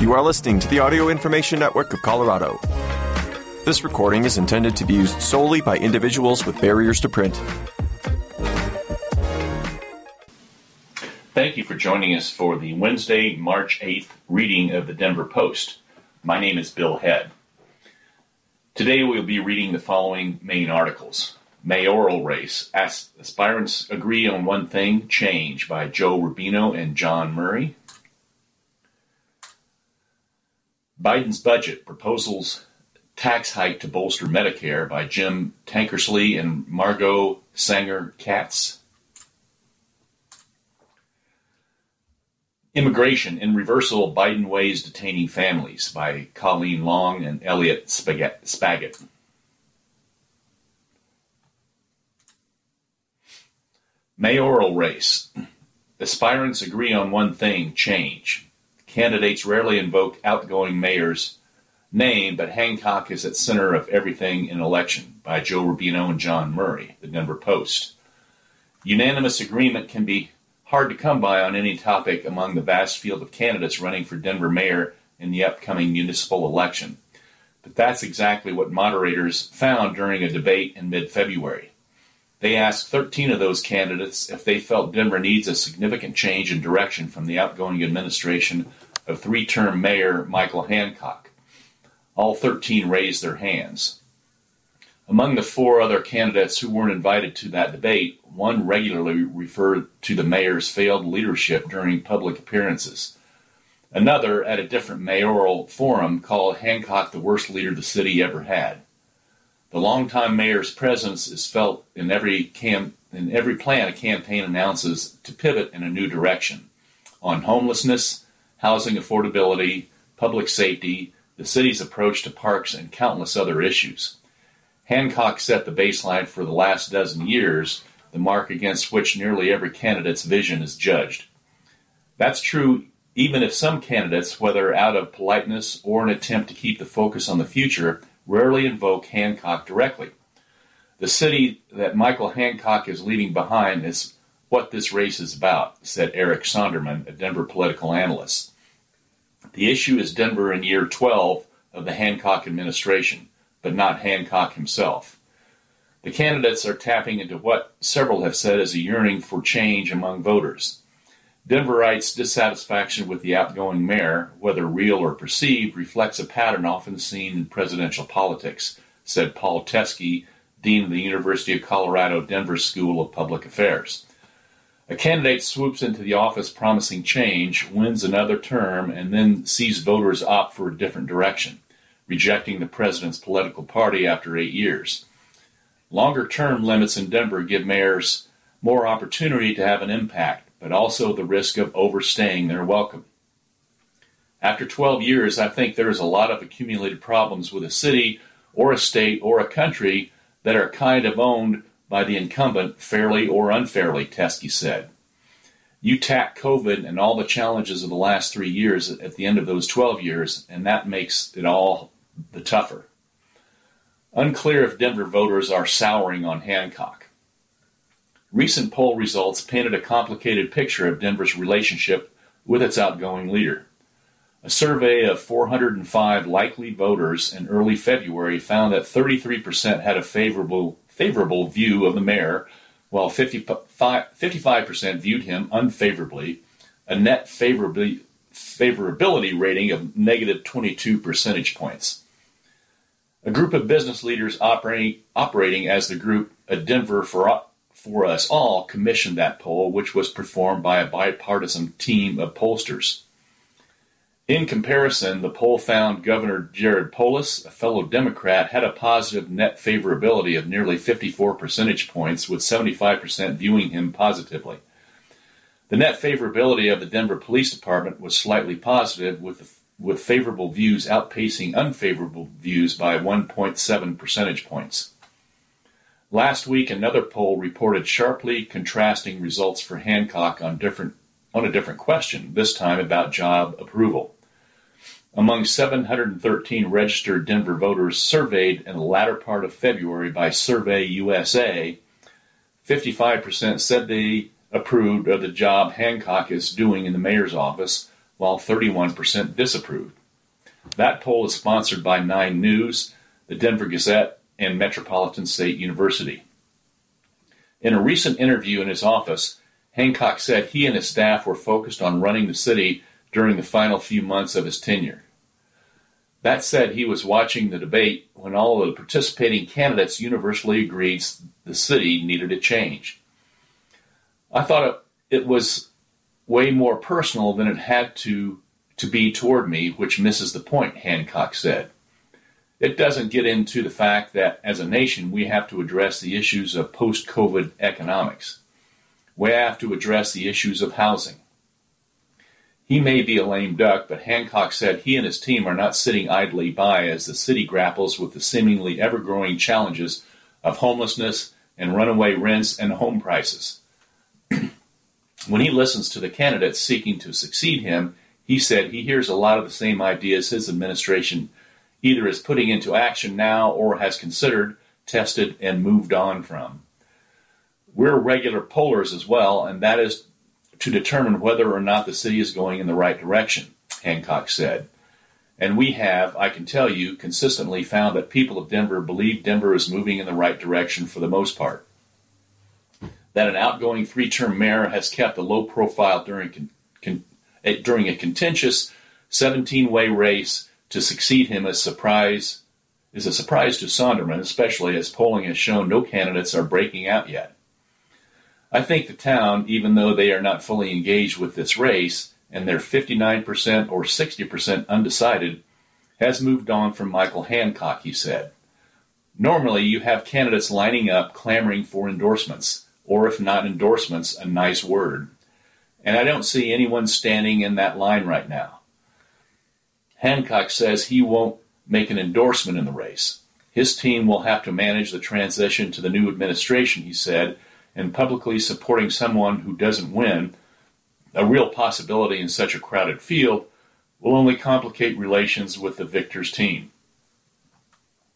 You are listening to the Audio Information Network of Colorado. This recording is intended to be used solely by individuals with barriers to print. Thank you for joining us for the Wednesday, March 8th reading of the Denver Post. My name is Bill Head. Today we'll be reading the following main articles Mayoral Race Aspirants Agree on One Thing Change by Joe Rubino and John Murray. Biden's Budget Proposals Tax Hike to Bolster Medicare by Jim Tankersley and Margot Sanger Katz. Immigration in Reversal Biden Weighs Detaining Families by Colleen Long and Elliot Spagat. Mayoral race. Aspirants agree on one thing change. Candidates rarely invoke outgoing mayor's name, but Hancock is at center of everything in election by Joe Rubino and John Murray, the Denver Post. Unanimous agreement can be hard to come by on any topic among the vast field of candidates running for Denver mayor in the upcoming municipal election. But that's exactly what moderators found during a debate in mid February. They asked 13 of those candidates if they felt Denver needs a significant change in direction from the outgoing administration of three term Mayor Michael Hancock. All 13 raised their hands. Among the four other candidates who weren't invited to that debate, one regularly referred to the mayor's failed leadership during public appearances. Another, at a different mayoral forum, called Hancock the worst leader the city ever had. The longtime mayor's presence is felt in every in every plan a campaign announces to pivot in a new direction on homelessness, housing affordability, public safety, the city's approach to parks, and countless other issues. Hancock set the baseline for the last dozen years, the mark against which nearly every candidate's vision is judged. That's true even if some candidates, whether out of politeness or an attempt to keep the focus on the future, rarely invoke Hancock directly. The city that Michael Hancock is leaving behind is what this race is about, said Eric Sondermann, a Denver political analyst. The issue is Denver in year 12 of the Hancock administration, but not Hancock himself. The candidates are tapping into what several have said is a yearning for change among voters. Denverites' dissatisfaction with the outgoing mayor, whether real or perceived, reflects a pattern often seen in presidential politics, said Paul Teske, Dean of the University of Colorado Denver School of Public Affairs. A candidate swoops into the office promising change, wins another term, and then sees voters opt for a different direction, rejecting the president's political party after eight years. Longer term limits in Denver give mayors more opportunity to have an impact, but also the risk of overstaying their welcome. After 12 years, I think there is a lot of accumulated problems with a city or a state or a country that are kind of owned by the incumbent fairly or unfairly, Teske said. You tack COVID and all the challenges of the last three years at the end of those 12 years, and that makes it all the tougher. Unclear if Denver voters are souring on Hancock. Recent poll results painted a complicated picture of Denver's relationship with its outgoing leader. A survey of 405 likely voters in early February found that 33% had a favorable favorable view of the mayor, while 55, 55% viewed him unfavorably, a net favorability, favorability rating of negative 22 percentage points. A group of business leaders operating, operating as the group a Denver for, for Us All commissioned that poll, which was performed by a bipartisan team of pollsters. In comparison, the poll found Governor Jared Polis, a fellow Democrat, had a positive net favorability of nearly 54 percentage points, with 75% viewing him positively. The net favorability of the Denver Police Department was slightly positive, with, with favorable views outpacing unfavorable views by 1.7 percentage points. Last week, another poll reported sharply contrasting results for Hancock on different on a different question, this time about job approval. Among 713 registered Denver voters surveyed in the latter part of February by Survey USA, 55% said they approved of the job Hancock is doing in the mayor's office, while 31% disapproved. That poll is sponsored by Nine News, the Denver Gazette, and Metropolitan State University. In a recent interview in his office, Hancock said he and his staff were focused on running the city during the final few months of his tenure. That said, he was watching the debate when all of the participating candidates universally agreed the city needed a change. I thought it was way more personal than it had to to be toward me, which misses the point, Hancock said. It doesn't get into the fact that as a nation we have to address the issues of post COVID economics. We have to address the issues of housing. He may be a lame duck, but Hancock said he and his team are not sitting idly by as the city grapples with the seemingly ever growing challenges of homelessness and runaway rents and home prices. when he listens to the candidates seeking to succeed him, he said he hears a lot of the same ideas his administration either is putting into action now or has considered, tested, and moved on from. We're regular pollers as well, and that is to determine whether or not the city is going in the right direction, Hancock said. And we have, I can tell you, consistently found that people of Denver believe Denver is moving in the right direction for the most part. That an outgoing three term mayor has kept a low profile during con- con- eh, during a contentious 17 way race to succeed him is, surprise, is a surprise to Sondermann, especially as polling has shown no candidates are breaking out yet. I think the town, even though they are not fully engaged with this race, and they're 59% or 60% undecided, has moved on from Michael Hancock, he said. Normally, you have candidates lining up clamoring for endorsements, or if not endorsements, a nice word and I don't see anyone standing in that line right now. Hancock says he won't make an endorsement in the race. His team will have to manage the transition to the new administration, he said, and publicly supporting someone who doesn't win, a real possibility in such a crowded field, will only complicate relations with the victor's team.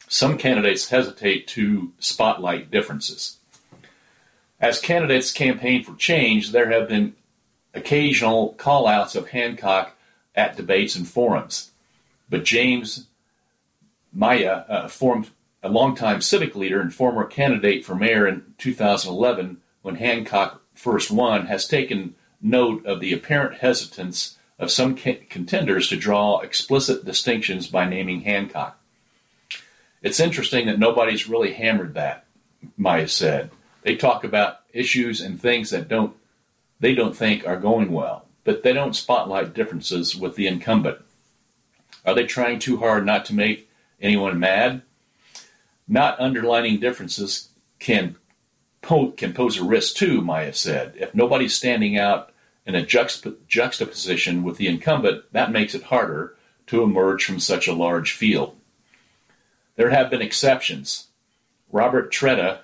Some candidates hesitate to spotlight differences. As candidates campaign for change, there have been occasional callouts of Hancock at debates and forums. But James Mejia, uh, formed a longtime civic leader and former candidate for mayor in 2011 when Hancock first won, has taken note of the apparent hesitance of some contenders to draw explicit distinctions by naming Hancock. It's interesting that nobody's really hammered that, Maya said. They talk about issues and things that don't they don't think are going well, but they don't spotlight differences with the incumbent. Are they trying too hard not to make anyone mad? Not underlining differences can po- can pose a risk too, Mejia said. If nobody's standing out in a juxtap- juxtaposition with the incumbent, that makes it harder to emerge from such a large field. There have been exceptions. Robert Treta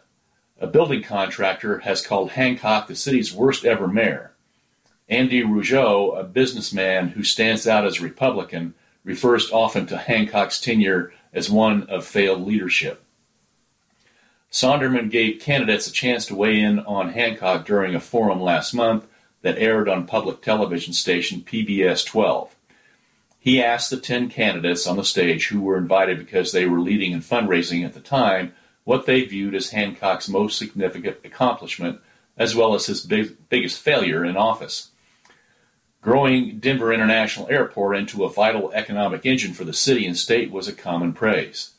a building contractor has called Hancock the city's worst ever mayor. Andy Rougeot, a businessman who stands out as a Republican, refers often to Hancock's tenure as one of failed leadership. Sondermann gave candidates a chance to weigh in on Hancock during a forum last month that aired on public television station PBS 12. He asked the 10 candidates on the stage who were invited because they were leading in fundraising at the time what they viewed as Hancock's most significant accomplishment, as well as his big, biggest failure in office. Growing Denver International Airport into a vital economic engine for the city and state was a common praise.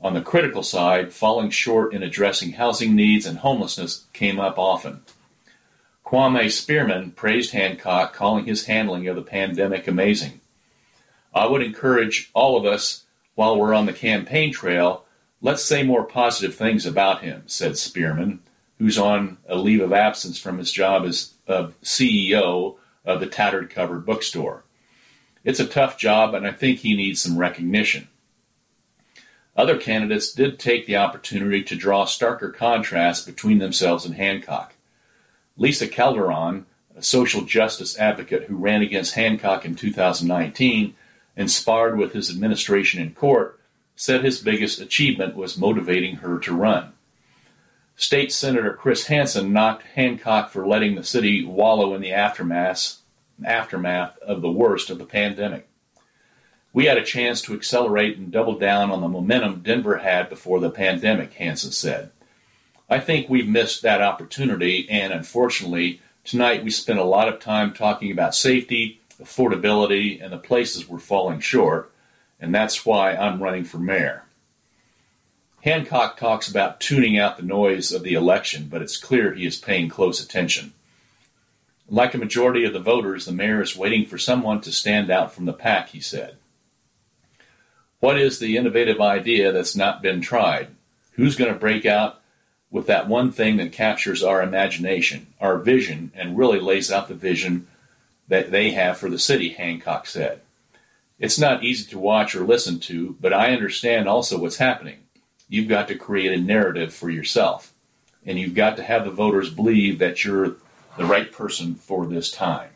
On the critical side, falling short in addressing housing needs and homelessness came up often. Kwame Spearman praised Hancock, calling his handling of the pandemic amazing. I would encourage all of us, while we're on the campaign trail, Let's say more positive things about him, said Spearman, who's on a leave of absence from his job as uh, CEO of the Tattered Cover Bookstore. It's a tough job, and I think he needs some recognition. Other candidates did take the opportunity to draw starker contrasts between themselves and Hancock. Lisa Calderon, a social justice advocate who ran against Hancock in 2019 and sparred with his administration in court, said his biggest achievement was motivating her to run. State Senator Chris Hansen knocked Hancock for letting the city wallow in the aftermath aftermath of the worst of the pandemic. We had a chance to accelerate and double down on the momentum Denver had before the pandemic, Hansen said. I think we've missed that opportunity, and unfortunately, tonight we spent a lot of time talking about safety, affordability, and the places we're falling short, and that's why I'm running for mayor. Hancock talks about tuning out the noise of the election, but it's clear he is paying close attention. Like a majority of the voters, the mayor is waiting for someone to stand out from the pack, he said. What is the innovative idea that's not been tried? Who's going to break out with that one thing that captures our imagination, our vision, and really lays out the vision that they have for the city, Hancock said. It's not easy to watch or listen to, but I understand also what's happening. You've got to create a narrative for yourself, and you've got to have the voters believe that you're the right person for this time.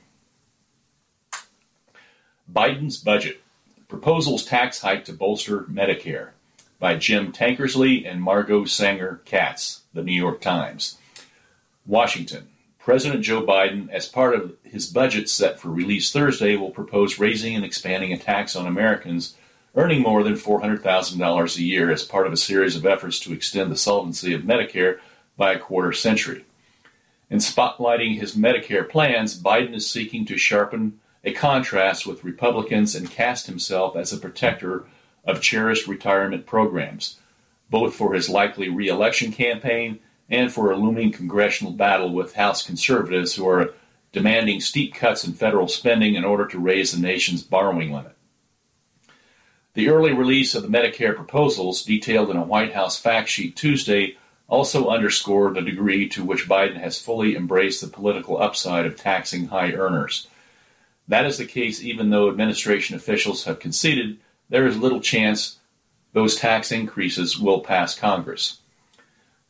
Biden's budget. Proposals tax hike to bolster Medicare by Jim Tankersley and Margot Sanger Katz, The New York Times. Washington. President Joe Biden, as part of his budget set for release Thursday, will propose raising and expanding a tax on Americans earning more than $400,000 a year as part of a series of efforts to extend the solvency of Medicare by a quarter century. In spotlighting his Medicare plans, Biden is seeking to sharpen a contrast with Republicans and cast himself as a protector of cherished retirement programs, both for his likely reelection campaign and for a looming congressional battle with House conservatives who are demanding steep cuts in federal spending in order to raise the nation's borrowing limit. The early release of the Medicare proposals, detailed in a White House fact sheet Tuesday, also underscored the degree to which Biden has fully embraced the political upside of taxing high earners. That is the case even though administration officials have conceded there is little chance those tax increases will pass Congress.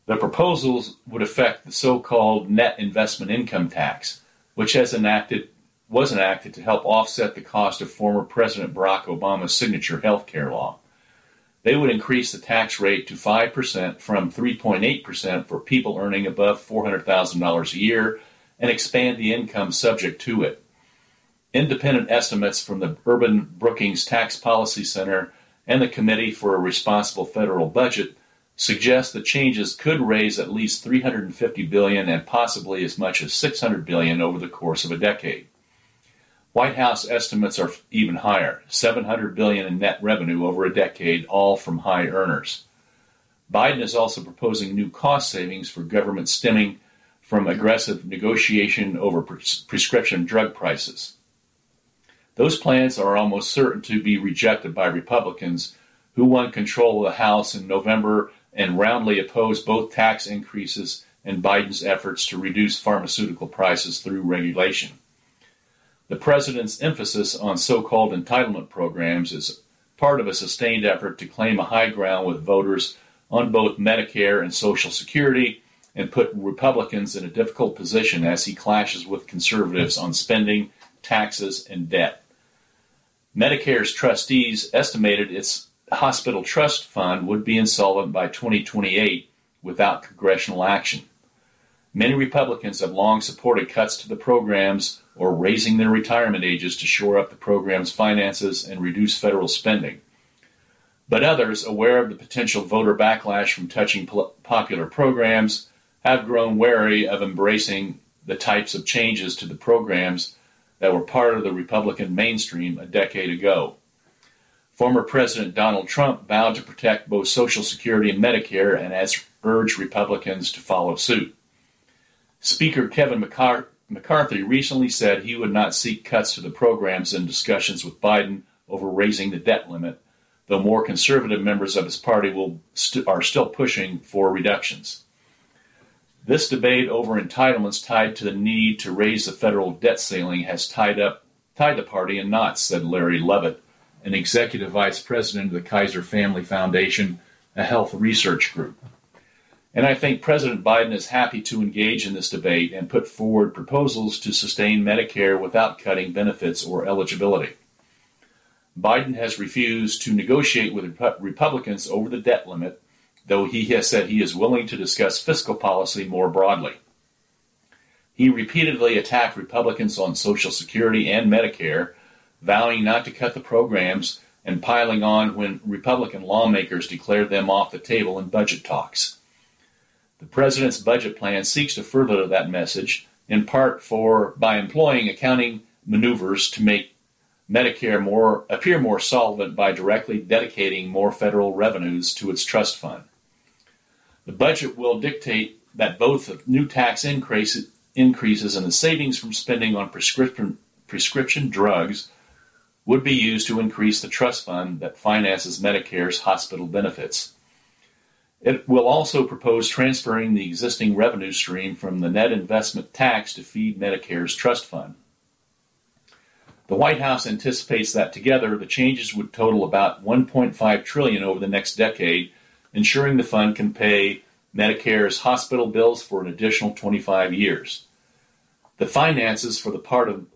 The proposals would affect the so-called net investment income tax, which has enacted was enacted to help offset the cost of former President Barack Obama's signature health care law. They would increase the tax rate to 5% from 3.8% for people earning above $400,000 a year and expand the income subject to it. Independent estimates from the Urban Brookings Tax Policy Center and the Committee for a Responsible Federal Budget suggest the changes could raise at least 350 billion and possibly as much as 600 billion over the course of a decade. White House estimates are even higher, 700 billion in net revenue over a decade, all from high earners. Biden is also proposing new cost savings for government stemming from aggressive negotiation over pres- prescription drug prices. Those plans are almost certain to be rejected by Republicans who won control of the House in November and roundly opposed both tax increases and Biden's efforts to reduce pharmaceutical prices through regulation. The president's emphasis on so called entitlement programs is part of a sustained effort to claim a high ground with voters on both Medicare and Social Security and put Republicans in a difficult position as he clashes with conservatives on spending, taxes, and debt. Medicare's trustees estimated its hospital trust fund would be insolvent by 2028 without congressional action. Many Republicans have long supported cuts to the programs or raising their retirement ages to shore up the program's finances and reduce federal spending. But others, aware of the potential voter backlash from touching popular programs, have grown wary of embracing the types of changes to the programs that were part of the Republican mainstream a decade ago. Former President Donald Trump vowed to protect both Social Security and Medicare and has urged Republicans to follow suit. Speaker Kevin McCarthy McCarthy recently said he would not seek cuts to the programs in discussions with Biden over raising the debt limit, though more conservative members of his party will st- are still pushing for reductions. This debate over entitlements tied to the need to raise the federal debt ceiling has tied up tied the party in knots, said Larry Levitt, an executive vice president of the Kaiser Family Foundation, a health research group. And I think President Biden is happy to engage in this debate and put forward proposals to sustain Medicare without cutting benefits or eligibility. Biden has refused to negotiate with Republicans over the debt limit, though he has said he is willing to discuss fiscal policy more broadly. He repeatedly attacked Republicans on Social Security and Medicare, vowing not to cut the programs and piling on when Republican lawmakers declared them off the table in budget talks. The president's budget plan seeks to further that message, in part for by employing accounting maneuvers to make Medicare more appear more solvent by directly dedicating more federal revenues to its trust fund. The budget will dictate that both new tax increases, increases and the savings from spending on prescription prescription drugs would be used to increase the trust fund that finances Medicare's hospital benefits. It will also propose transferring the existing revenue stream from the net investment tax to feed Medicare's trust fund. The White House anticipates that together the changes would total about 1.5 trillion over the next decade, ensuring the fund can pay Medicare's hospital bills for an additional 25 years. The finances for the part of,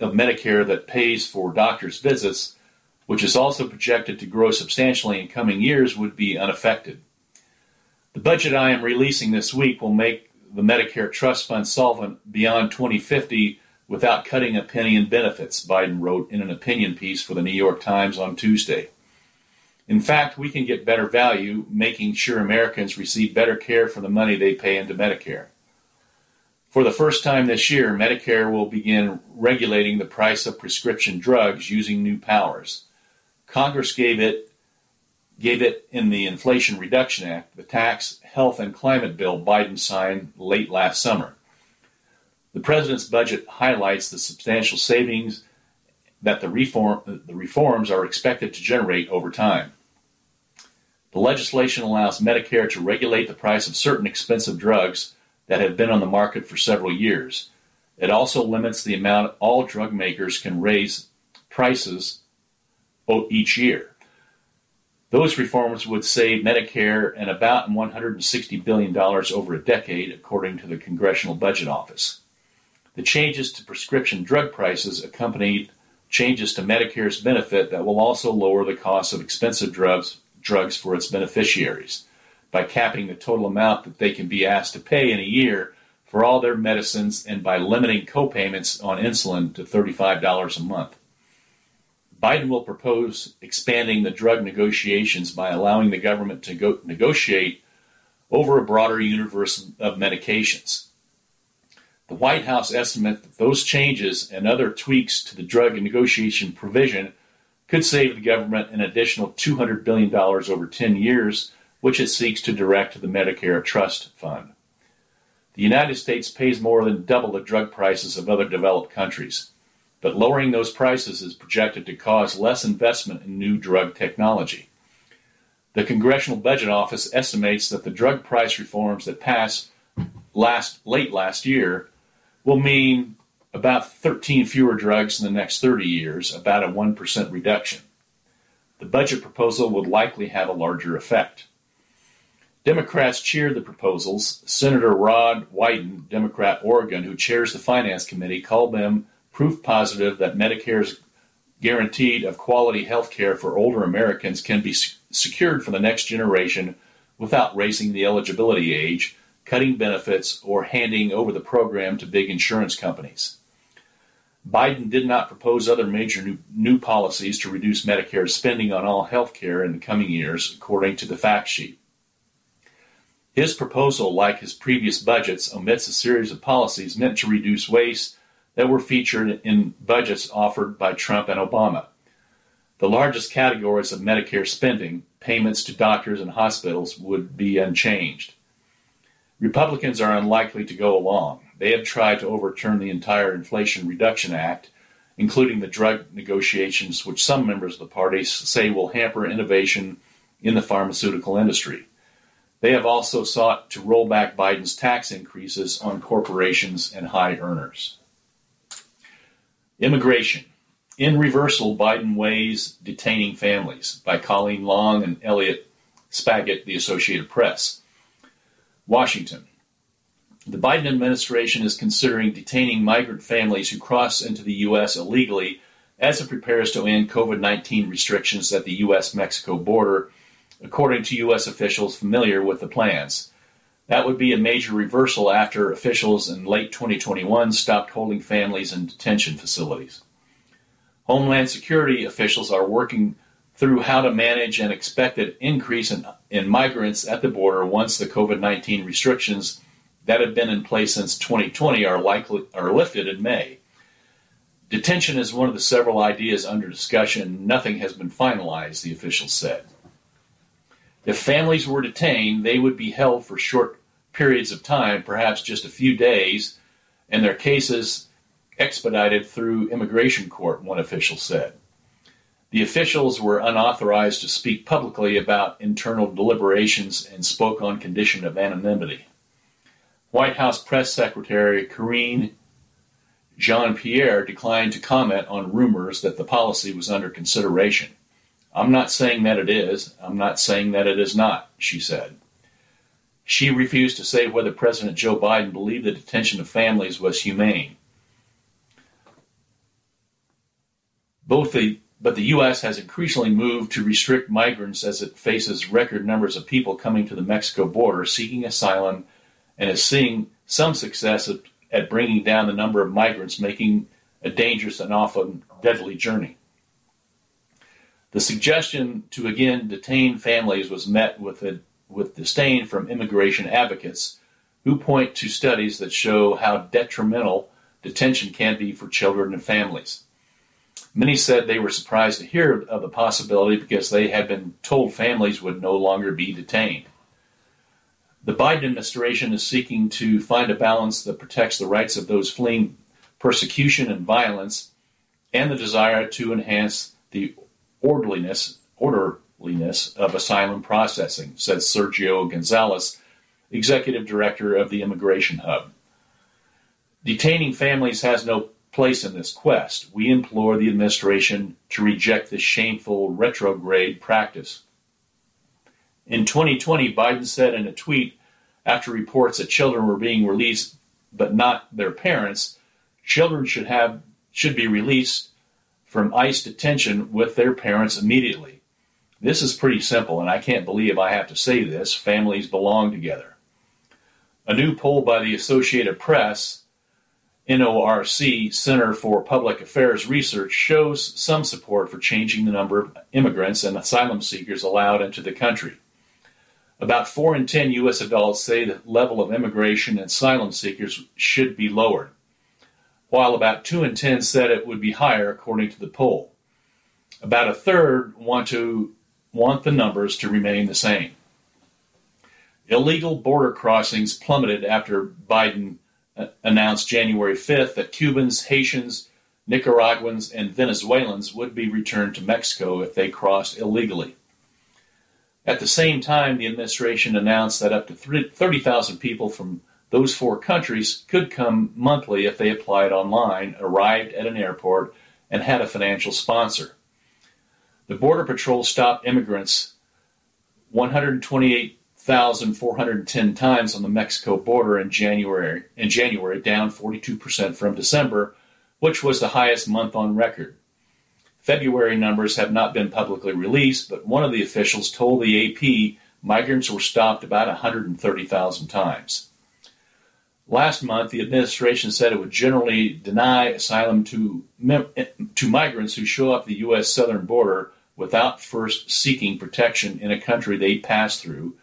of Medicare that pays for doctors' visits, which is also projected to grow substantially in coming years, would be unaffected. The budget I am releasing this week will make the Medicare Trust Fund solvent beyond 2050 without cutting a penny in benefits, Biden wrote in an opinion piece for the New York Times on Tuesday. In fact, we can get better value making sure Americans receive better care for the money they pay into Medicare. For the first time this year, Medicare will begin regulating the price of prescription drugs using new powers. Congress gave it gave it in the Inflation Reduction Act, the tax, health, and climate bill Biden signed late last summer. The president's budget highlights the substantial savings that the, reform, the reforms are expected to generate over time. The legislation allows Medicare to regulate the price of certain expensive drugs that have been on the market for several years. It also limits the amount all drug makers can raise prices each year. Those reforms would save Medicare and about $160 billion over a decade, according to the Congressional Budget Office. The changes to prescription drug prices accompanied changes to Medicare's benefit that will also lower the cost of expensive drugs, drugs for its beneficiaries by capping the total amount that they can be asked to pay in a year for all their medicines and by limiting copayments on insulin to $35 a month. Biden will propose expanding the drug negotiations by allowing the government to go- negotiate over a broader universe of medications. The White House estimates that those changes and other tweaks to the drug negotiation provision could save the government an additional $200 billion over 10 years, which it seeks to direct to the Medicare Trust Fund. The United States pays more than double the drug prices of other developed countries but lowering those prices is projected to cause less investment in new drug technology. The Congressional Budget Office estimates that the drug price reforms that passed last, late last year will mean about 13 fewer drugs in the next 30 years, about a 1% reduction. The budget proposal would likely have a larger effect. Democrats cheered the proposals. Senator Ron Wyden, Democrat Oregon, who chairs the Finance Committee, called them proof positive that Medicare's guaranteed of quality health care for older Americans can be secured for the next generation without raising the eligibility age, cutting benefits, or handing over the program to big insurance companies. Biden did not propose other major new, new policies to reduce Medicare's spending on all health care in the coming years, according to the fact sheet. His proposal, like his previous budgets, omits a series of policies meant to reduce waste that were featured in budgets offered by Trump and Obama. The largest categories of Medicare spending, payments to doctors and hospitals, would be unchanged. Republicans are unlikely to go along. They have tried to overturn the entire Inflation Reduction Act, including the drug negotiations, which some members of the party say will hamper innovation in the pharmaceutical industry. They have also sought to roll back Biden's tax increases on corporations and high earners. Immigration. In reversal, Biden weighs detaining families by Colleen Long and Elliot Spagat, the Associated Press. Washington. The Biden administration is considering detaining migrant families who cross into the U.S. illegally as it prepares to end COVID 19 restrictions at the U.S. Mexico border, according to U.S. officials familiar with the plans. That would be a major reversal after officials in late 2021 stopped holding families in detention facilities. Homeland Security officials are working through how to manage an expected increase in, in migrants at the border once the COVID 19 restrictions that have been in place since 2020 are likely are lifted in May. Detention is one of the several ideas under discussion. Nothing has been finalized, the officials said. If families were detained, they would be held for short periods of time, perhaps just a few days, and their cases expedited through immigration court, one official said. The officials were unauthorized to speak publicly about internal deliberations and spoke on condition of anonymity. White House Press Secretary Karine Jean Pierre declined to comment on rumors that the policy was under consideration. I'm not saying that it is. I'm not saying that it is not, she said. She refused to say whether President Joe Biden believed the detention of families was humane. Both the but the U.S. has increasingly moved to restrict migrants as it faces record numbers of people coming to the Mexico border seeking asylum and is seeing some success at, at bringing down the number of migrants making a dangerous and often deadly journey. The suggestion to again detain families was met with, a, with disdain from immigration advocates who point to studies that show how detrimental detention can be for children and families. Many said they were surprised to hear of the possibility because they had been told families would no longer be detained. The Biden administration is seeking to find a balance that protects the rights of those fleeing persecution and violence and the desire to enhance the orderliness, orderliness of asylum processing, said Sergio Gonzalez, executive director of the Immigration Hub. Detaining families has no place in this quest. We implore the administration to reject this shameful retrograde practice. In 2020, Biden said in a tweet after reports that children were being released but not their parents, children should have should be released from ICE detention with their parents immediately. This is pretty simple, and I can't believe I have to say this. Families belong together. A new poll by the Associated Press, NORC Center for Public Affairs Research, shows some support for changing the number of immigrants and asylum seekers allowed into the country. About 4 in 10 U.S. adults say the level of immigration and asylum seekers should be lowered while about 2 in 10 said it would be higher according to the poll. About a third want to want the numbers to remain the same. Illegal border crossings plummeted after Biden uh, announced January 5th that Cubans, Haitians, Nicaraguans, and Venezuelans would be returned to Mexico if they crossed illegally. At the same time, the administration announced that up to 30,000 people from those four countries could come monthly if they applied online, arrived at an airport, and had a financial sponsor. The Border Patrol stopped immigrants 128,410 times on the Mexico border in January, in January, down 42% from December, which was the highest month on record. February numbers have not been publicly released, but one of the officials told the AP migrants were stopped about 130,000 times. Last month, the administration said it would generally deny asylum to, to migrants who show up the U.S. southern border without first seeking protection in a country they pass through,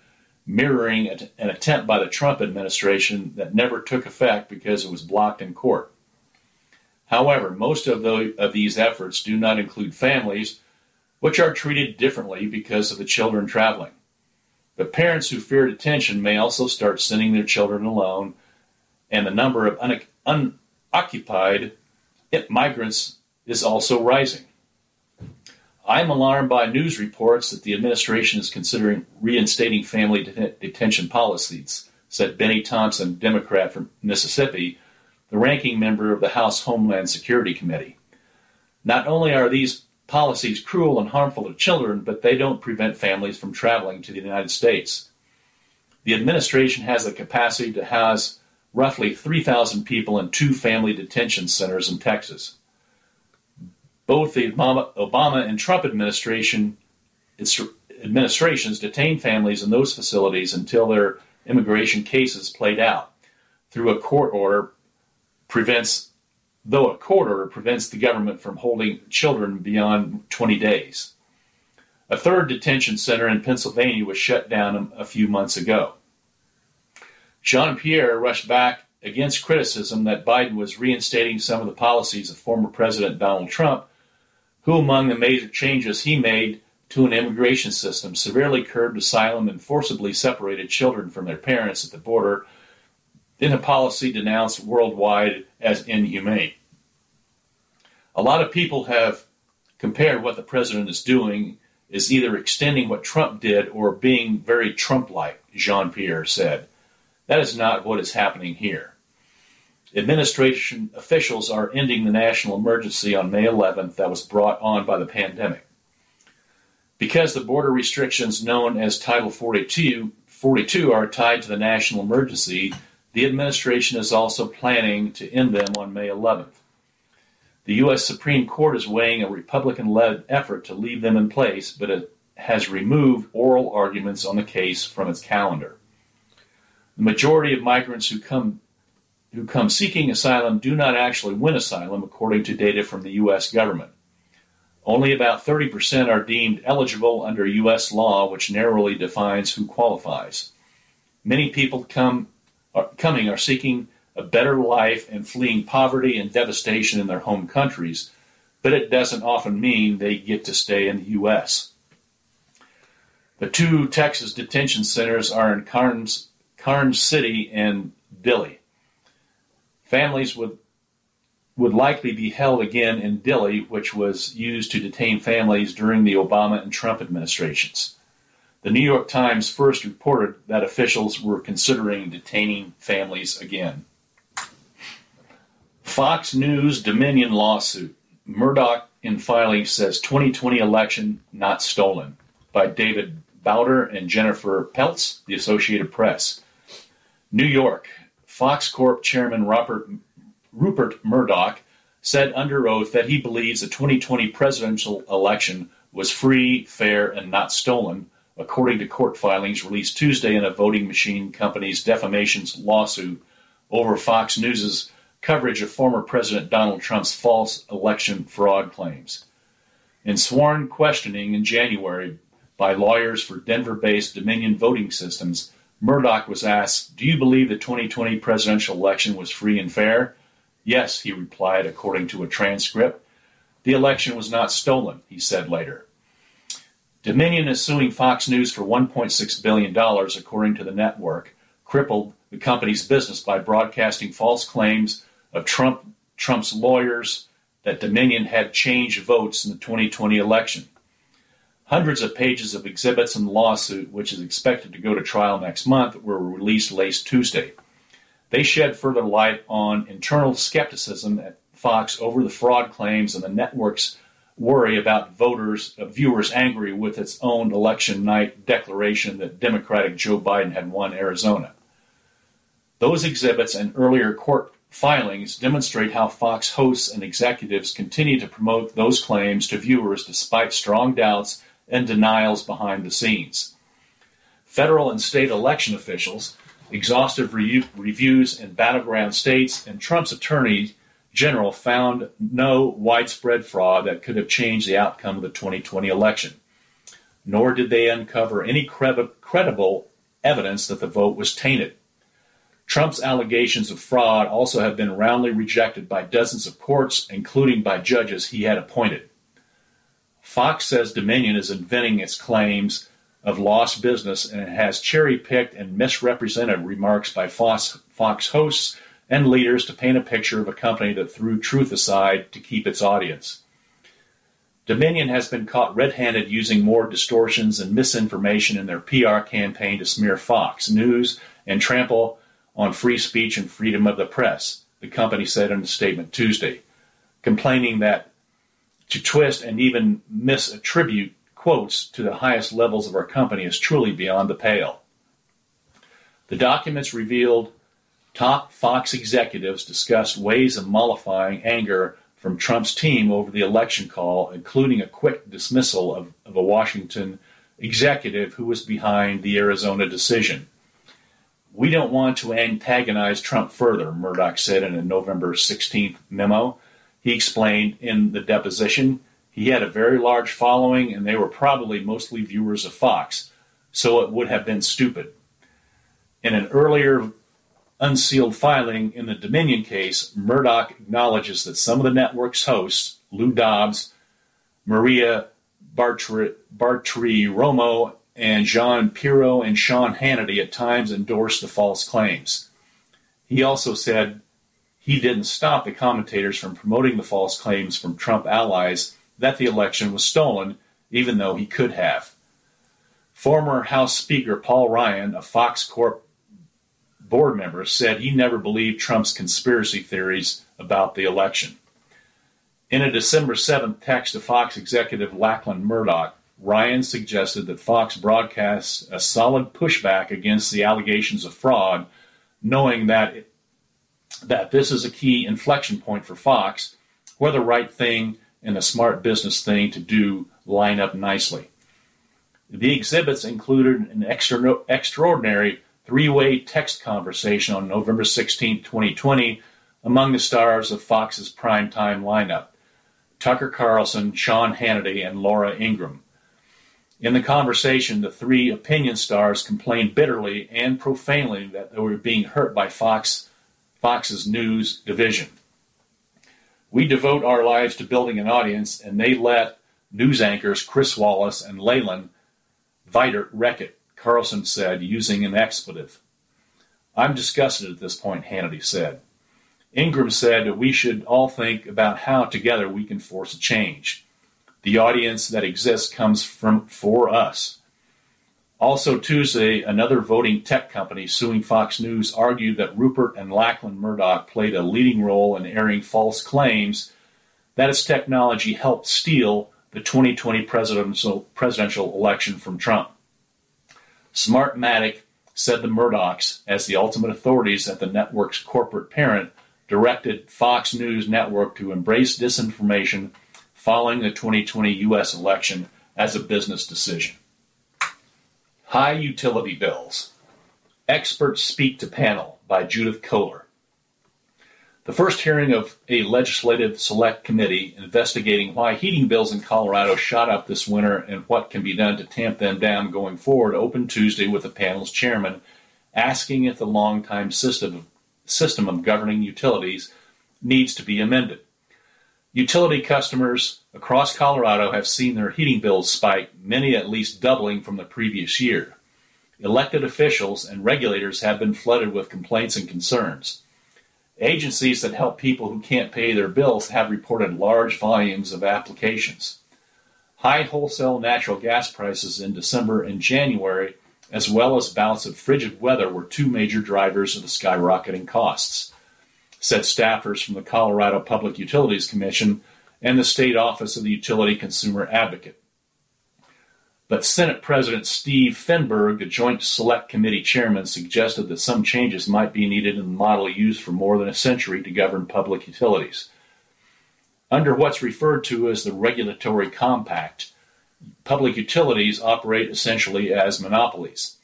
mirroring an attempt by the Trump administration that never took effect because it was blocked in court. However, most of, the, of these efforts do not include families, which are treated differently because of the children traveling. But parents who fear detention may also start sending their children alone and the number of un- unoccupied migrants is also rising. I'm alarmed by news reports that the administration is considering reinstating family det- detention policies, said Bennie Thompson, Democrat from Mississippi, the ranking member of the House Homeland Security Committee. Not only are these policies cruel and harmful to children, but they don't prevent families from traveling to the United States. The administration has the capacity to house roughly 3,000 people in two family detention centers in Texas. Both the Obama and Trump administration administrations detained families in those facilities until their immigration cases played out through a court order prevents though a court order prevents the government from holding children beyond 20 days. A third detention center in Pennsylvania was shut down a few months ago. Jean Pierre rushed back against criticism that Biden was reinstating some of the policies of former President Donald Trump, who, among the major changes he made to an immigration system, severely curbed asylum and forcibly separated children from their parents at the border in a policy denounced worldwide as inhumane. A lot of people have compared what the president is doing is either extending what Trump did or being very Trump like, Jean Pierre said. That is not what is happening here. Administration officials are ending the national emergency on May 11th that was brought on by the pandemic. Because the border restrictions known as Title 42, 42 are tied to the national emergency, the administration is also planning to end them on May 11th. The U.S. Supreme Court is weighing a Republican led effort to leave them in place, but it has removed oral arguments on the case from its calendar. The majority of migrants who come who come seeking asylum do not actually win asylum, according to data from the U.S. government. Only about 30% are deemed eligible under U.S. law, which narrowly defines who qualifies. Many people come, are, coming are seeking a better life and fleeing poverty and devastation in their home countries, but it doesn't often mean they get to stay in the U.S. The two Texas detention centers are in Karnes, Karnes City and Dilley. Families would would likely be held again in Dilley, which was used to detain families during the Obama and Trump administrations. The New York Times first reported that officials were considering detaining families again. Fox News Dominion lawsuit. Murdoch in filing says 2020 election not stolen by David Bauder and Jennifer Peltz, the Associated Press. New York. Fox Corp chairman Robert, Rupert Murdoch said under oath that he believes the 2020 presidential election was free, fair, and not stolen, according to court filings released Tuesday in a voting machine company's defamation lawsuit over Fox News's coverage of former President Donald Trump's false election fraud claims. In sworn questioning in January by lawyers for Denver based Dominion Voting Systems, Murdoch was asked, Do you believe the 2020 presidential election was free and fair? Yes, he replied, according to a transcript. The election was not stolen, he said later. Dominion is suing Fox News for $1.6 billion, according to the network, crippled the company's business by broadcasting false claims of Trump, Trump's lawyers that Dominion had changed votes in the 2020 election. Hundreds of pages of exhibits in the lawsuit, which is expected to go to trial next month, were released late Tuesday. They shed further light on internal skepticism at Fox over the fraud claims and the network's worry about voters, uh, viewers angry with its own election night declaration that Democratic Joe Biden had won Arizona. Those exhibits and earlier court filings demonstrate how Fox hosts and executives continue to promote those claims to viewers despite strong doubts and denials behind the scenes. Federal and state election officials, exhaustive re- reviews in battleground states, and Trump's attorney general found no widespread fraud that could have changed the outcome of the 2020 election. Nor did they uncover any credible evidence that the vote was tainted. Trump's allegations of fraud also have been roundly rejected by dozens of courts, including by judges he had appointed. Fox says Dominion is inventing its claims of lost business and has cherry picked and misrepresented remarks by Fox, Fox hosts and leaders to paint a picture of a company that threw truth aside to keep its audience. Dominion has been caught red handed using more distortions and misinformation in their PR campaign to smear Fox News and trample on free speech and freedom of the press, the company said in a statement Tuesday, complaining that to twist and even misattribute quotes to the highest levels of our company is truly beyond the pale. The documents revealed top Fox executives discussed ways of mollifying anger from Trump's team over the election call, including a quick dismissal of, of a Washington executive who was behind the Arizona decision. We don't want to antagonize Trump further, Murdoch said in a November 16th memo. He explained in the deposition he had a very large following and they were probably mostly viewers of Fox, so it would have been stupid. In an earlier unsealed filing in the Dominion case, Murdoch acknowledges that some of the network's hosts, Lou Dobbs, Maria Bartri, Bartiromo, and Jean Pirro and Sean Hannity at times endorsed the false claims. He also said he didn't stop the commentators from promoting the false claims from Trump allies that the election was stolen, even though he could have. Former House Speaker Paul Ryan, a Fox Corp board member, said he never believed Trump's conspiracy theories about the election. In a December 7th text to Fox executive Lachlan Murdoch, Ryan suggested that Fox broadcast a solid pushback against the allegations of fraud, knowing that that this is a key inflection point for Fox, where the right thing and the smart business thing to do line up nicely. The exhibits included an extra, extraordinary three way text conversation on November 16, 2020, among the stars of Fox's primetime lineup Tucker Carlson, Sean Hannity, and Laura Ingraham. In the conversation, the three opinion stars complained bitterly and profanely that they were being hurt by Fox, Fox's news division. We devote our lives to building an audience, and they let news anchors Chris Wallace and Leland Vittert wreck it, Carlson said, using an expletive. I'm disgusted at this point, Hannity said. Ingraham said that we should all think about how together we can force a change. The audience that exists comes from for us. Also Tuesday, another voting tech company suing Fox News argued that Rupert and Lachlan Murdoch played a leading role in airing false claims that its technology helped steal the 2020 presidential, presidential election from Trump. Smartmatic said the Murdochs, as the ultimate authorities at the network's corporate parent, directed Fox News Network to embrace disinformation following the 2020 U.S. election as a business decision. High Utility Bills. Experts Speak to Panel by Judith Kohler. The first hearing of a legislative select committee investigating why heating bills in Colorado shot up this winter and what can be done to tamp them down going forward opened Tuesday with the panel's chairman asking if the long-time system, system of governing utilities needs to be amended. Utility customers across Colorado have seen their heating bills spike, many at least doubling from the previous year. Elected officials and regulators have been flooded with complaints and concerns. Agencies that help people who can't pay their bills have reported large volumes of applications. High wholesale natural gas prices in December and January, as well as bouts of frigid weather, were two major drivers of the skyrocketing costs said staffers from the Colorado Public Utilities Commission and the State Office of the Utility Consumer Advocate. But Senate President Steve Fenberg, the Joint Select Committee chairman, suggested that some changes might be needed in the model used for more than a century to govern public utilities. Under what's referred to as the regulatory compact, public utilities operate essentially as monopolies.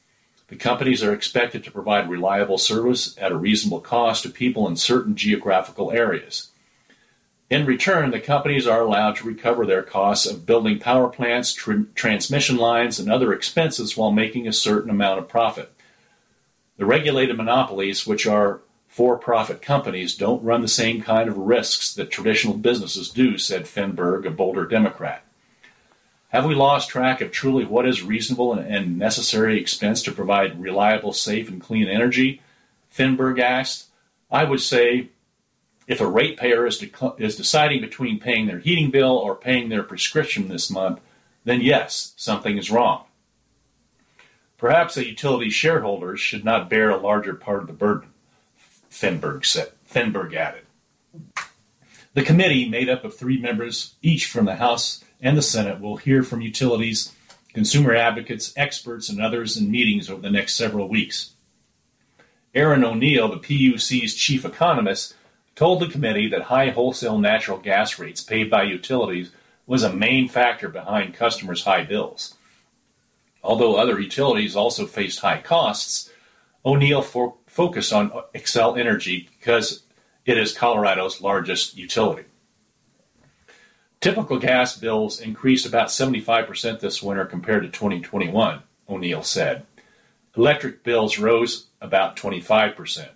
The companies are expected to provide reliable service at a reasonable cost to people in certain geographical areas. In return, the companies are allowed to recover their costs of building power plants, tr- transmission lines, and other expenses while making a certain amount of profit. The regulated monopolies, which are for profit companies, don't run the same kind of risks that traditional businesses do, said Fenberg, a Boulder Democrat. Have we lost track of truly what is reasonable and necessary expense to provide reliable, safe, and clean energy? Fenberg asked. I would say if a ratepayer is, is deciding between paying their heating bill or paying their prescription this month, then yes, something is wrong. Perhaps a utility shareholders should not bear a larger part of the burden, Fenberg said. Fenberg added. The committee, made up of three members, each from the House and the Senate will hear from utilities, consumer advocates, experts, and others in meetings over the next several weeks. Aaron O'Neill, the PUC's chief economist, told the committee that high wholesale natural gas rates paid by utilities was a main factor behind customers' high bills. Although other utilities also faced high costs, O'Neill fo- focused on Xcel Energy because it is Colorado's largest utility. Typical gas bills increased about 75% this winter compared to 2021, O'Neill said. Electric bills rose about 25%.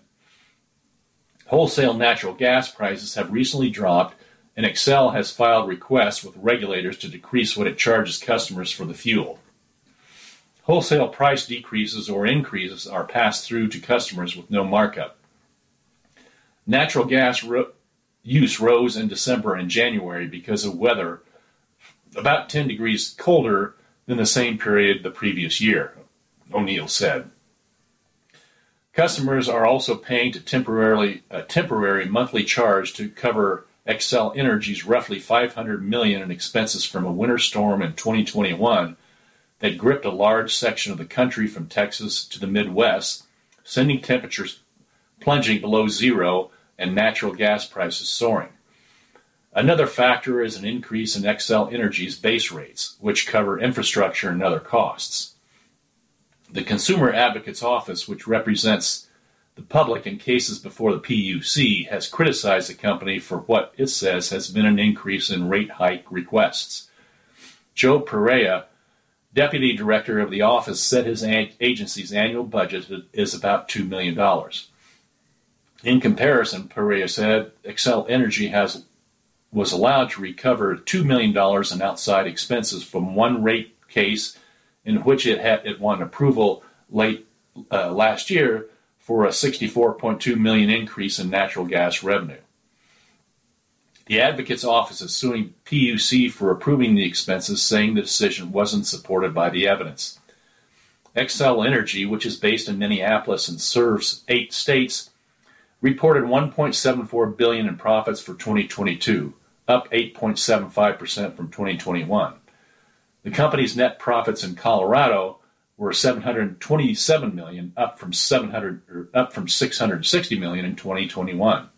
Wholesale natural gas prices have recently dropped, and Xcel has filed requests with regulators to decrease what it charges customers for the fuel. Wholesale price decreases or increases are passed through to customers with no markup. Natural gas ro- use rose in December and January because of weather about 10 degrees colder than the same period the previous year, O'Neill said. Customers are also paying to temporarily a temporary monthly charge to cover Xcel Energy's roughly 500 million in expenses from a winter storm in 2021 that gripped a large section of the country from Texas to the Midwest, sending temperatures plunging below zero and natural gas prices soaring. Another factor is an increase in Xcel Energy's base rates, which cover infrastructure and other costs. The Consumer Advocate's Office, which represents the public in cases before the PUC, has criticized the company for what it says has been an increase in rate hike requests. Joe Perea, deputy director of the office, said his agency's annual budget is about $2 million. In comparison, Perea said, Xcel Energy has was allowed to recover $2 million in outside expenses from one rate case in which it had it won approval late uh, last year for a 64.2 million increase in natural gas revenue. The advocate's office is suing PUC for approving the expenses, saying the decision wasn't supported by the evidence. Xcel Energy, which is based in Minneapolis and serves eight states, reported 1.74 billion in profits for 2022, up 8.75% from 2021. The company's net profits in Colorado were 727 million, up from 700 up from 660 million in 2021.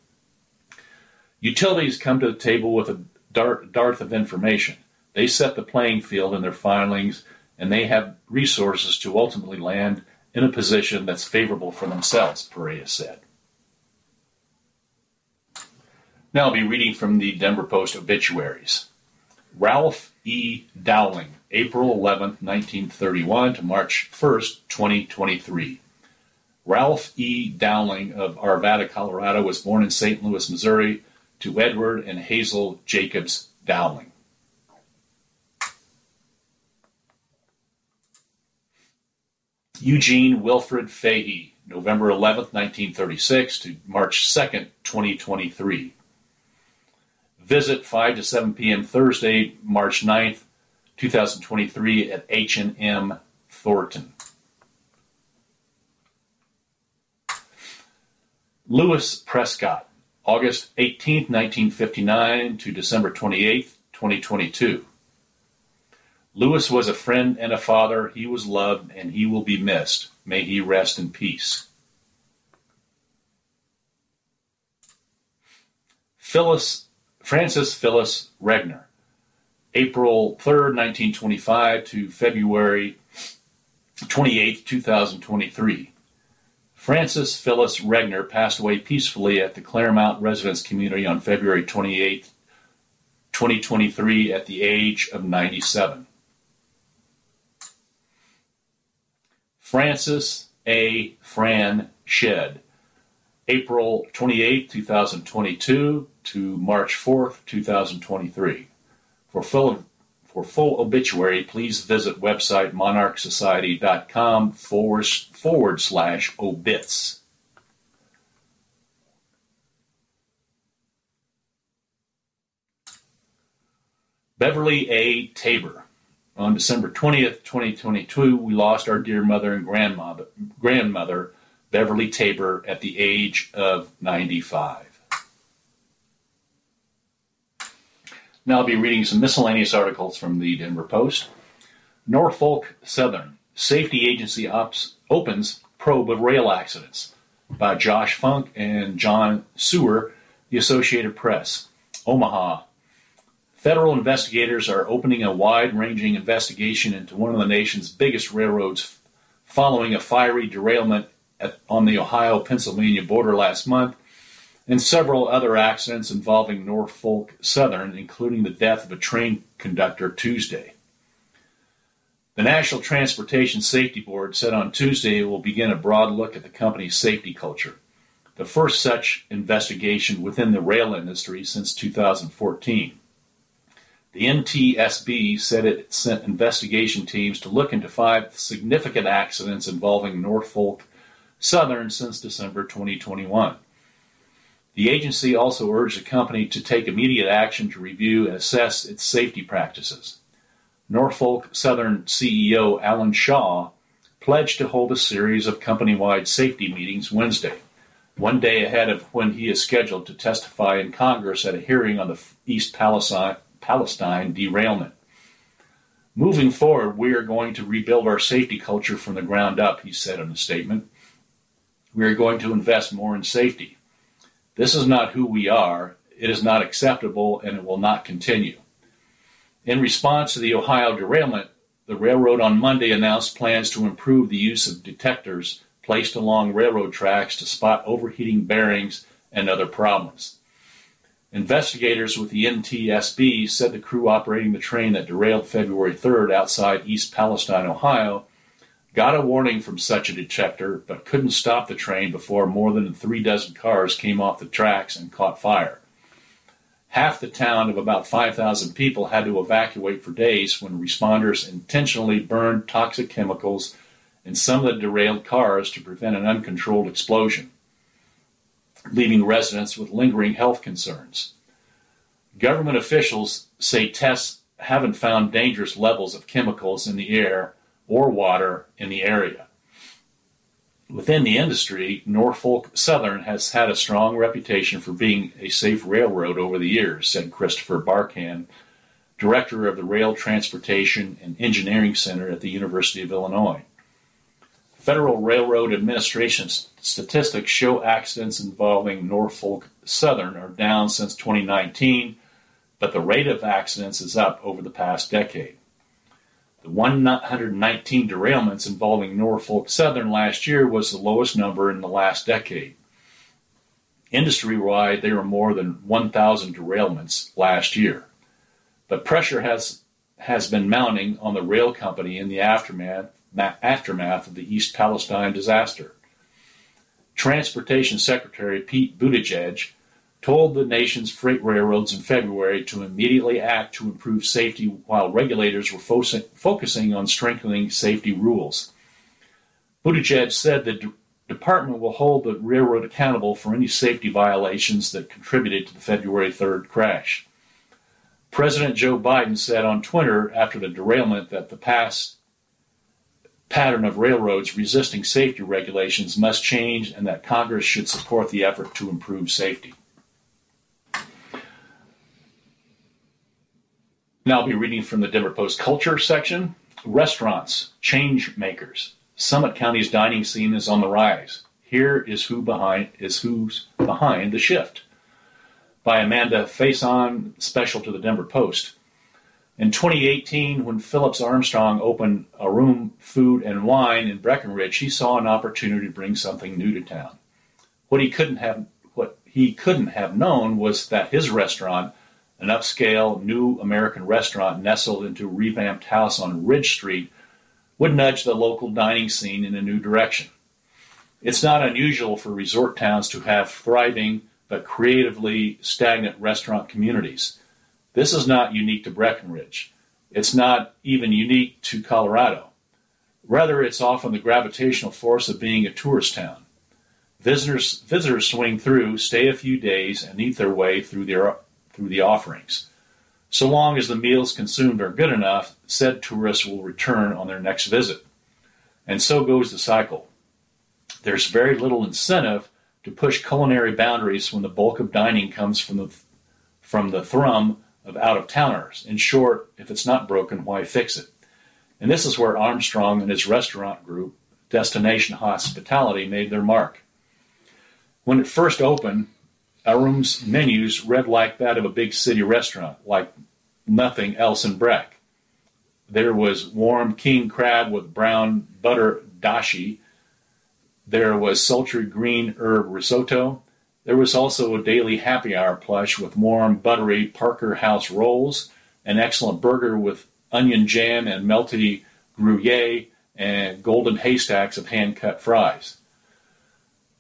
Utilities come to the table with a dearth of information. They set the playing field in their filings, and they have resources to ultimately land in a position that's favorable for themselves, Perea said. Now I'll be reading from the Denver Post obituaries. Ralph E. Dowling, April 11, 1931 to March 1, 2023. Ralph E. Dowling of Arvada, Colorado was born in St. Louis, Missouri to Edward and Hazel Jacobs Dowling. Eugene Wilfred Fahey, November 11, 1936 to March 2, 2023. Visit 5 to 7 p.m. Thursday, March 9th, 2023 at H&M Thornton. Lewis Prescott, August 18, 1959 to December 28, 2022. Lewis was a friend and a father. He was loved and he will be missed. May he rest in peace. Phyllis Francis Phyllis Regner, April 3rd, 1925 to February 28, 2023. Francis Phyllis Regner passed away peacefully at the Claremont Residence Community on February 28, 2023, at the age of 97. Francis A. Fran Shed, April 28, 2022 to March 4th, 2023. For full, for full obituary, please visit website monarchsociety.com forward, forward slash obits. Beverly A. Tabor. On December 20th, 2022, we lost our dear mother and grandmother, grandmother Beverly Tabor, at the age of 95. Now I'll be reading some miscellaneous articles from the Denver Post. Norfolk Southern Safety Agency ops, opens probe of rail accidents by Josh Funk and John Seewer, the Associated Press. Omaha. Federal investigators are opening a wide ranging investigation into one of the nation's biggest railroads following a fiery derailment at, on the Ohio Pennsylvania border last month, and several other accidents involving Norfolk Southern, including the death of a train conductor Tuesday. The National Transportation Safety Board said on Tuesday it will begin a broad look at the company's safety culture, the first such investigation within the rail industry since 2014. The NTSB said it sent investigation teams to look into five significant accidents involving Norfolk Southern since December 2021. The agency also urged the company to take immediate action to review and assess its safety practices. Norfolk Southern CEO Alan Shaw pledged to hold a series of company wide safety meetings Wednesday, one day ahead of when he is scheduled to testify in Congress at a hearing on the East Palestine, Palestine derailment. Moving forward, we are going to rebuild our safety culture from the ground up, he said in a statement. We are going to invest more in safety. This is not who we are. It is not acceptable and it will not continue. In response to the Ohio derailment, the railroad on Monday announced plans to improve the use of detectors placed along railroad tracks to spot overheating bearings and other problems. Investigators with the NTSB said the crew operating the train that derailed February 3rd outside East Palestine, Ohio, got a warning from such a detector, but couldn't stop the train before more than three dozen cars came off the tracks and caught fire. Half the town of about 5,000 people had to evacuate for days when responders intentionally burned toxic chemicals in some of the derailed cars to prevent an uncontrolled explosion, leaving residents with lingering health concerns. Government officials say tests haven't found dangerous levels of chemicals in the air or water in the area. Within the industry, Norfolk Southern has had a strong reputation for being a safe railroad over the years, said Christopher Barkan, director of the Rail Transportation and Engineering Center at the University of Illinois. Federal Railroad Administration statistics show accidents involving Norfolk Southern are down since 2019, but the rate of accidents is up over the past decade. The 119 derailments involving Norfolk Southern last year was the lowest number in the last decade. Industry wide, there were more than 1,000 derailments last year. But pressure has, has been mounting on the rail company in the aftermath, aftermath of the East Palestine disaster. Transportation Secretary Pete Buttigieg told the nation's freight railroads in February to immediately act to improve safety while regulators were fo- focusing on strengthening safety rules. Buttigieg said the d- department will hold the railroad accountable for any safety violations that contributed to the February 3rd crash. President Joe Biden said on Twitter after the derailment that the past pattern of railroads resisting safety regulations must change and that Congress should support the effort to improve safety. Now I'll be reading from the Denver Post Culture section. Restaurants, change makers. Summit County's dining scene is on the rise. Here is who behind is who's behind the shift. By Amanda Faison, special to the Denver Post. In 2018, when Phillips Armstrong opened Aurum, food, and wine in Breckenridge, he saw an opportunity to bring something new to town. What he couldn't have what he couldn't have known was that his restaurant an upscale new American restaurant nestled into a revamped house on Ridge Street would nudge the local dining scene in a new direction. It's not unusual for resort towns to have thriving but creatively stagnant restaurant communities. This is not unique to Breckenridge. It's not even unique to Colorado. Rather, it's often the gravitational force of being a tourist town. Visitors, visitors swing through, stay a few days, and eat their way through their through the offerings. So long as the meals consumed are good enough, said tourists will return on their next visit. And so goes the cycle. There's very little incentive to push culinary boundaries when the bulk of dining comes from the from the thrum of out of towners. In short, if it's not broken, why fix it? And this is where Armstrong and his restaurant group, Destination Hospitality, made their mark. When it first opened, Aurum's menus read like that of a big city restaurant, like nothing else in Breck. There was warm king crab with brown butter dashi, There was sultry green herb risotto. There was also a daily happy hour plush with warm, buttery Parker House rolls, an excellent burger with onion jam and melty Gruyere, and golden haystacks of hand cut fries.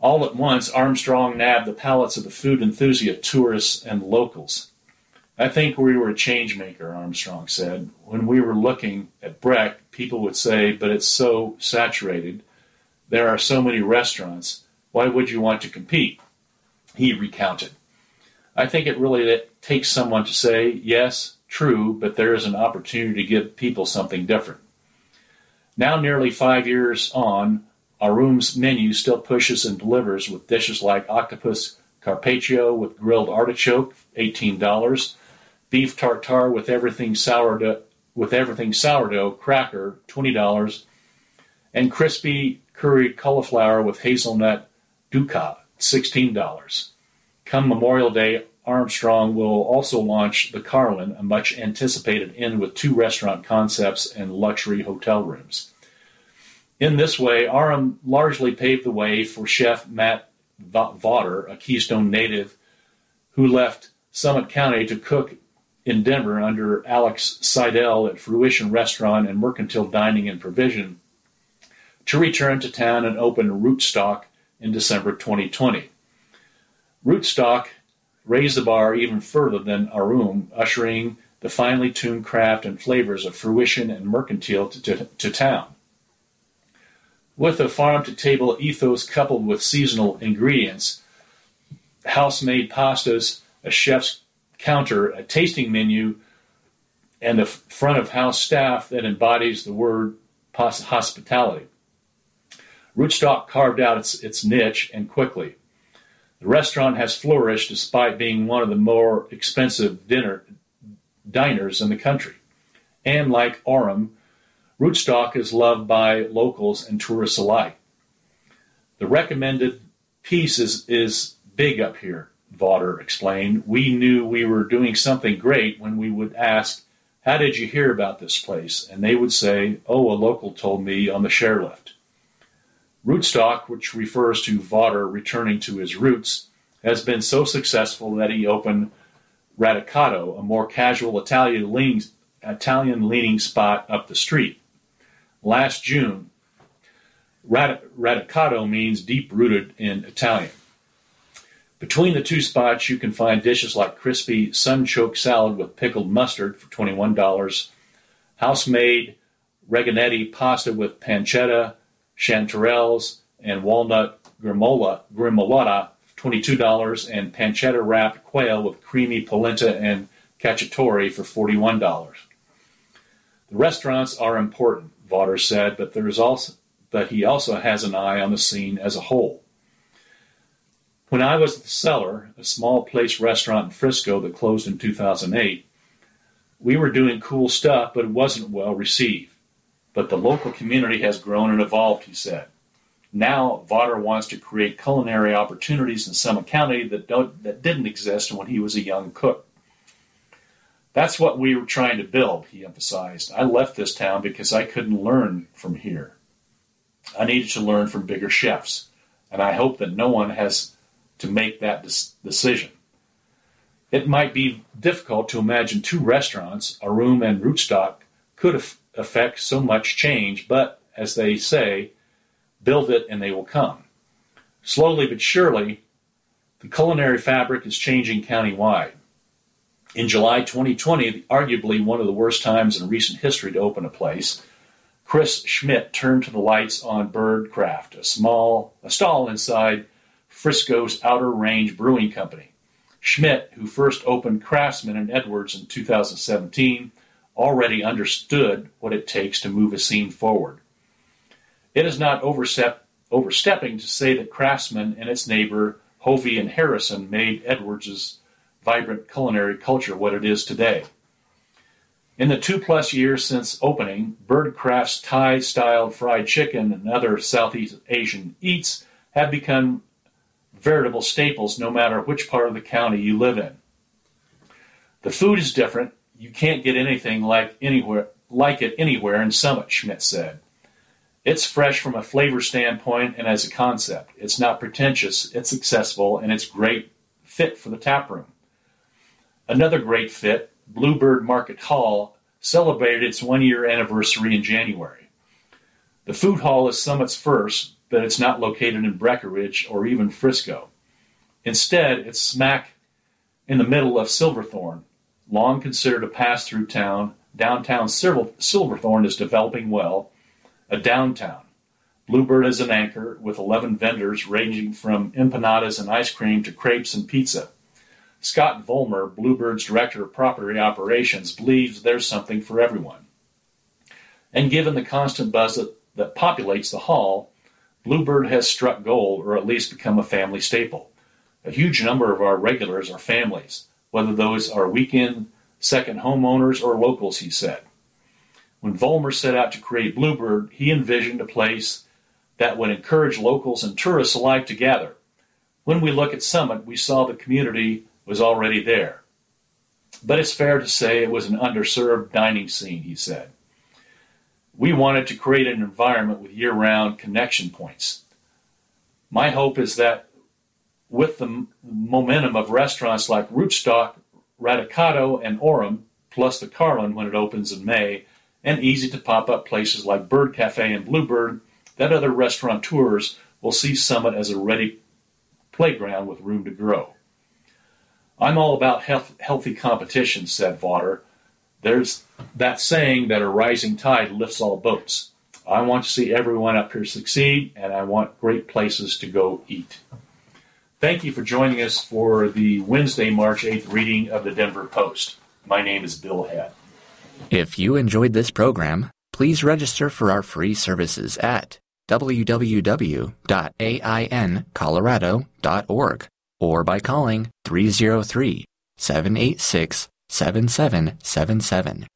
All at once, Armstrong nabbed the palates of the food enthusiast tourists and locals. I think we were a change maker, Armstrong said. When we were looking at Breck, people would say, but it's so saturated. There are so many restaurants. Why would you want to compete? He recounted. I think it really takes someone to say, yes, true, but there is an opportunity to give people something different. Now, nearly five years on, Aurum's menu still pushes and delivers with dishes like octopus carpaccio with grilled artichoke, $18, beef tartare with everything sourdough with everything sourdough cracker, $20, and crispy curried cauliflower with hazelnut dukkha, $16. Come Memorial Day, Armstrong will also launch the Carlin, a much anticipated inn with two restaurant concepts and luxury hotel rooms. In this way, Aurum largely paved the way for chef Matt Vawter, a Keystone native who left Summit County to cook in Denver under Alex Seidel at Fruition Restaurant and Mercantile Dining and Provision, to return to town and open Rootstock in December 2020. Rootstock raised the bar even further than Aurum, ushering the finely tuned craft and flavors of fruition and mercantile to, to, to town. With a farm to table ethos coupled with seasonal ingredients, house made pastas, a chef's counter, a tasting menu, and a front of house staff that embodies the word hospitality. Rootstock carved out its, its niche and quickly. The restaurant has flourished despite being one of the more expensive dinner diners in the country. And like Aurum, Rootstock is loved by locals and tourists alike. The recommended piece is, is big up here, Vawter explained. We knew we were doing something great when we would ask, How did you hear about this place? And they would say, Oh, a local told me on the chairlift. Rootstock, which refers to Vawter returning to his roots, has been so successful that he opened Radicato, a more casual Italian leaning, Italian leaning spot up the street. Last June, Radicato means deep rooted in Italian. Between the two spots, you can find dishes like crispy sunchoke salad with pickled mustard for $21, house made reginetti pasta with pancetta, chanterelles, and walnut grimola, gremolata, $22, and pancetta wrapped quail with creamy polenta and cacciatore for $41. The restaurants are important, Vawter said, but there is also but he also has an eye on the scene as a whole. When I was at the Cellar, a small place restaurant in Frisco that closed in 2008, we were doing cool stuff, but it wasn't well received. But the local community has grown and evolved, he said. Now, Vawter wants to create culinary opportunities in Summit County that, that didn't exist when he was a young cook. That's what we were trying to build, he emphasized. I left this town because I couldn't learn from here. I needed to learn from bigger chefs, and I hope that no one has to make that decision. It might be difficult to imagine two restaurants, Aurum and Rootstock, could have affect so much change, but as they say, build it and they will come. Slowly but surely, the culinary fabric is changing countywide. In July 2020, arguably one of the worst times in recent history to open a place, Chris Schmidt turned to the lights on Birdcraft, a small a stall inside Frisco's Outer Range Brewing Company. Schmidt, who first opened Craftsman and Edwards in 2017, already understood what it takes to move a scene forward. It is not overstep, overstepping to say that Craftsman and its neighbor Hovey and Harrison made Edwards's vibrant culinary culture what it is today. In the two plus years since opening, Birdcraft's Thai style fried chicken and other Southeast Asian eats have become veritable staples no matter which part of the county you live in. The food is different, you can't get anything like anywhere like it anywhere in Summit, Schmidt said. It's fresh from a flavor standpoint and as a concept. It's not pretentious, it's accessible, and it's great fit for the tap room. Another great fit, Bluebird Market Hall, celebrated its one year anniversary in January. The food hall is Summit's first, but it's not located in Breckenridge or even Frisco. Instead, it's smack in the middle of Silverthorne, long considered a pass through town. Downtown Silverthorne is developing well a downtown. Bluebird is an anchor with 11 vendors ranging from empanadas and ice cream to crepes and pizza. Scott Vollmer, Bluebird's director of property operations, believes there's something for everyone. And given the constant buzz that, that populates the hall, Bluebird has struck gold or at least become a family staple. A huge number of our regulars are families, whether those are weekend second homeowners or locals, he said. When Vollmer set out to create Bluebird, he envisioned a place that would encourage locals and tourists alike to gather. When we look at Summit, we saw the community was already there. But it's fair to say it was an underserved dining scene, he said. We wanted to create an environment with year round connection points. My hope is that with the momentum of restaurants like Rootstock, Radicato, and Aurum, plus the Carlin when it opens in May, and easy to pop up places like Bird Cafe and Bluebird that other restaurateurs will see Summit as a ready playground with room to grow. I'm all about health, healthy competition, said Vawter. There's that saying that a rising tide lifts all boats. I want to see everyone up here succeed, and I want great places to go eat. Thank you for joining us for the Wednesday, March 8th reading of the Denver Post. My name is Bill Head. If you enjoyed this program, please register for our free services at www.aincolorado.org or by calling 303 786 7777.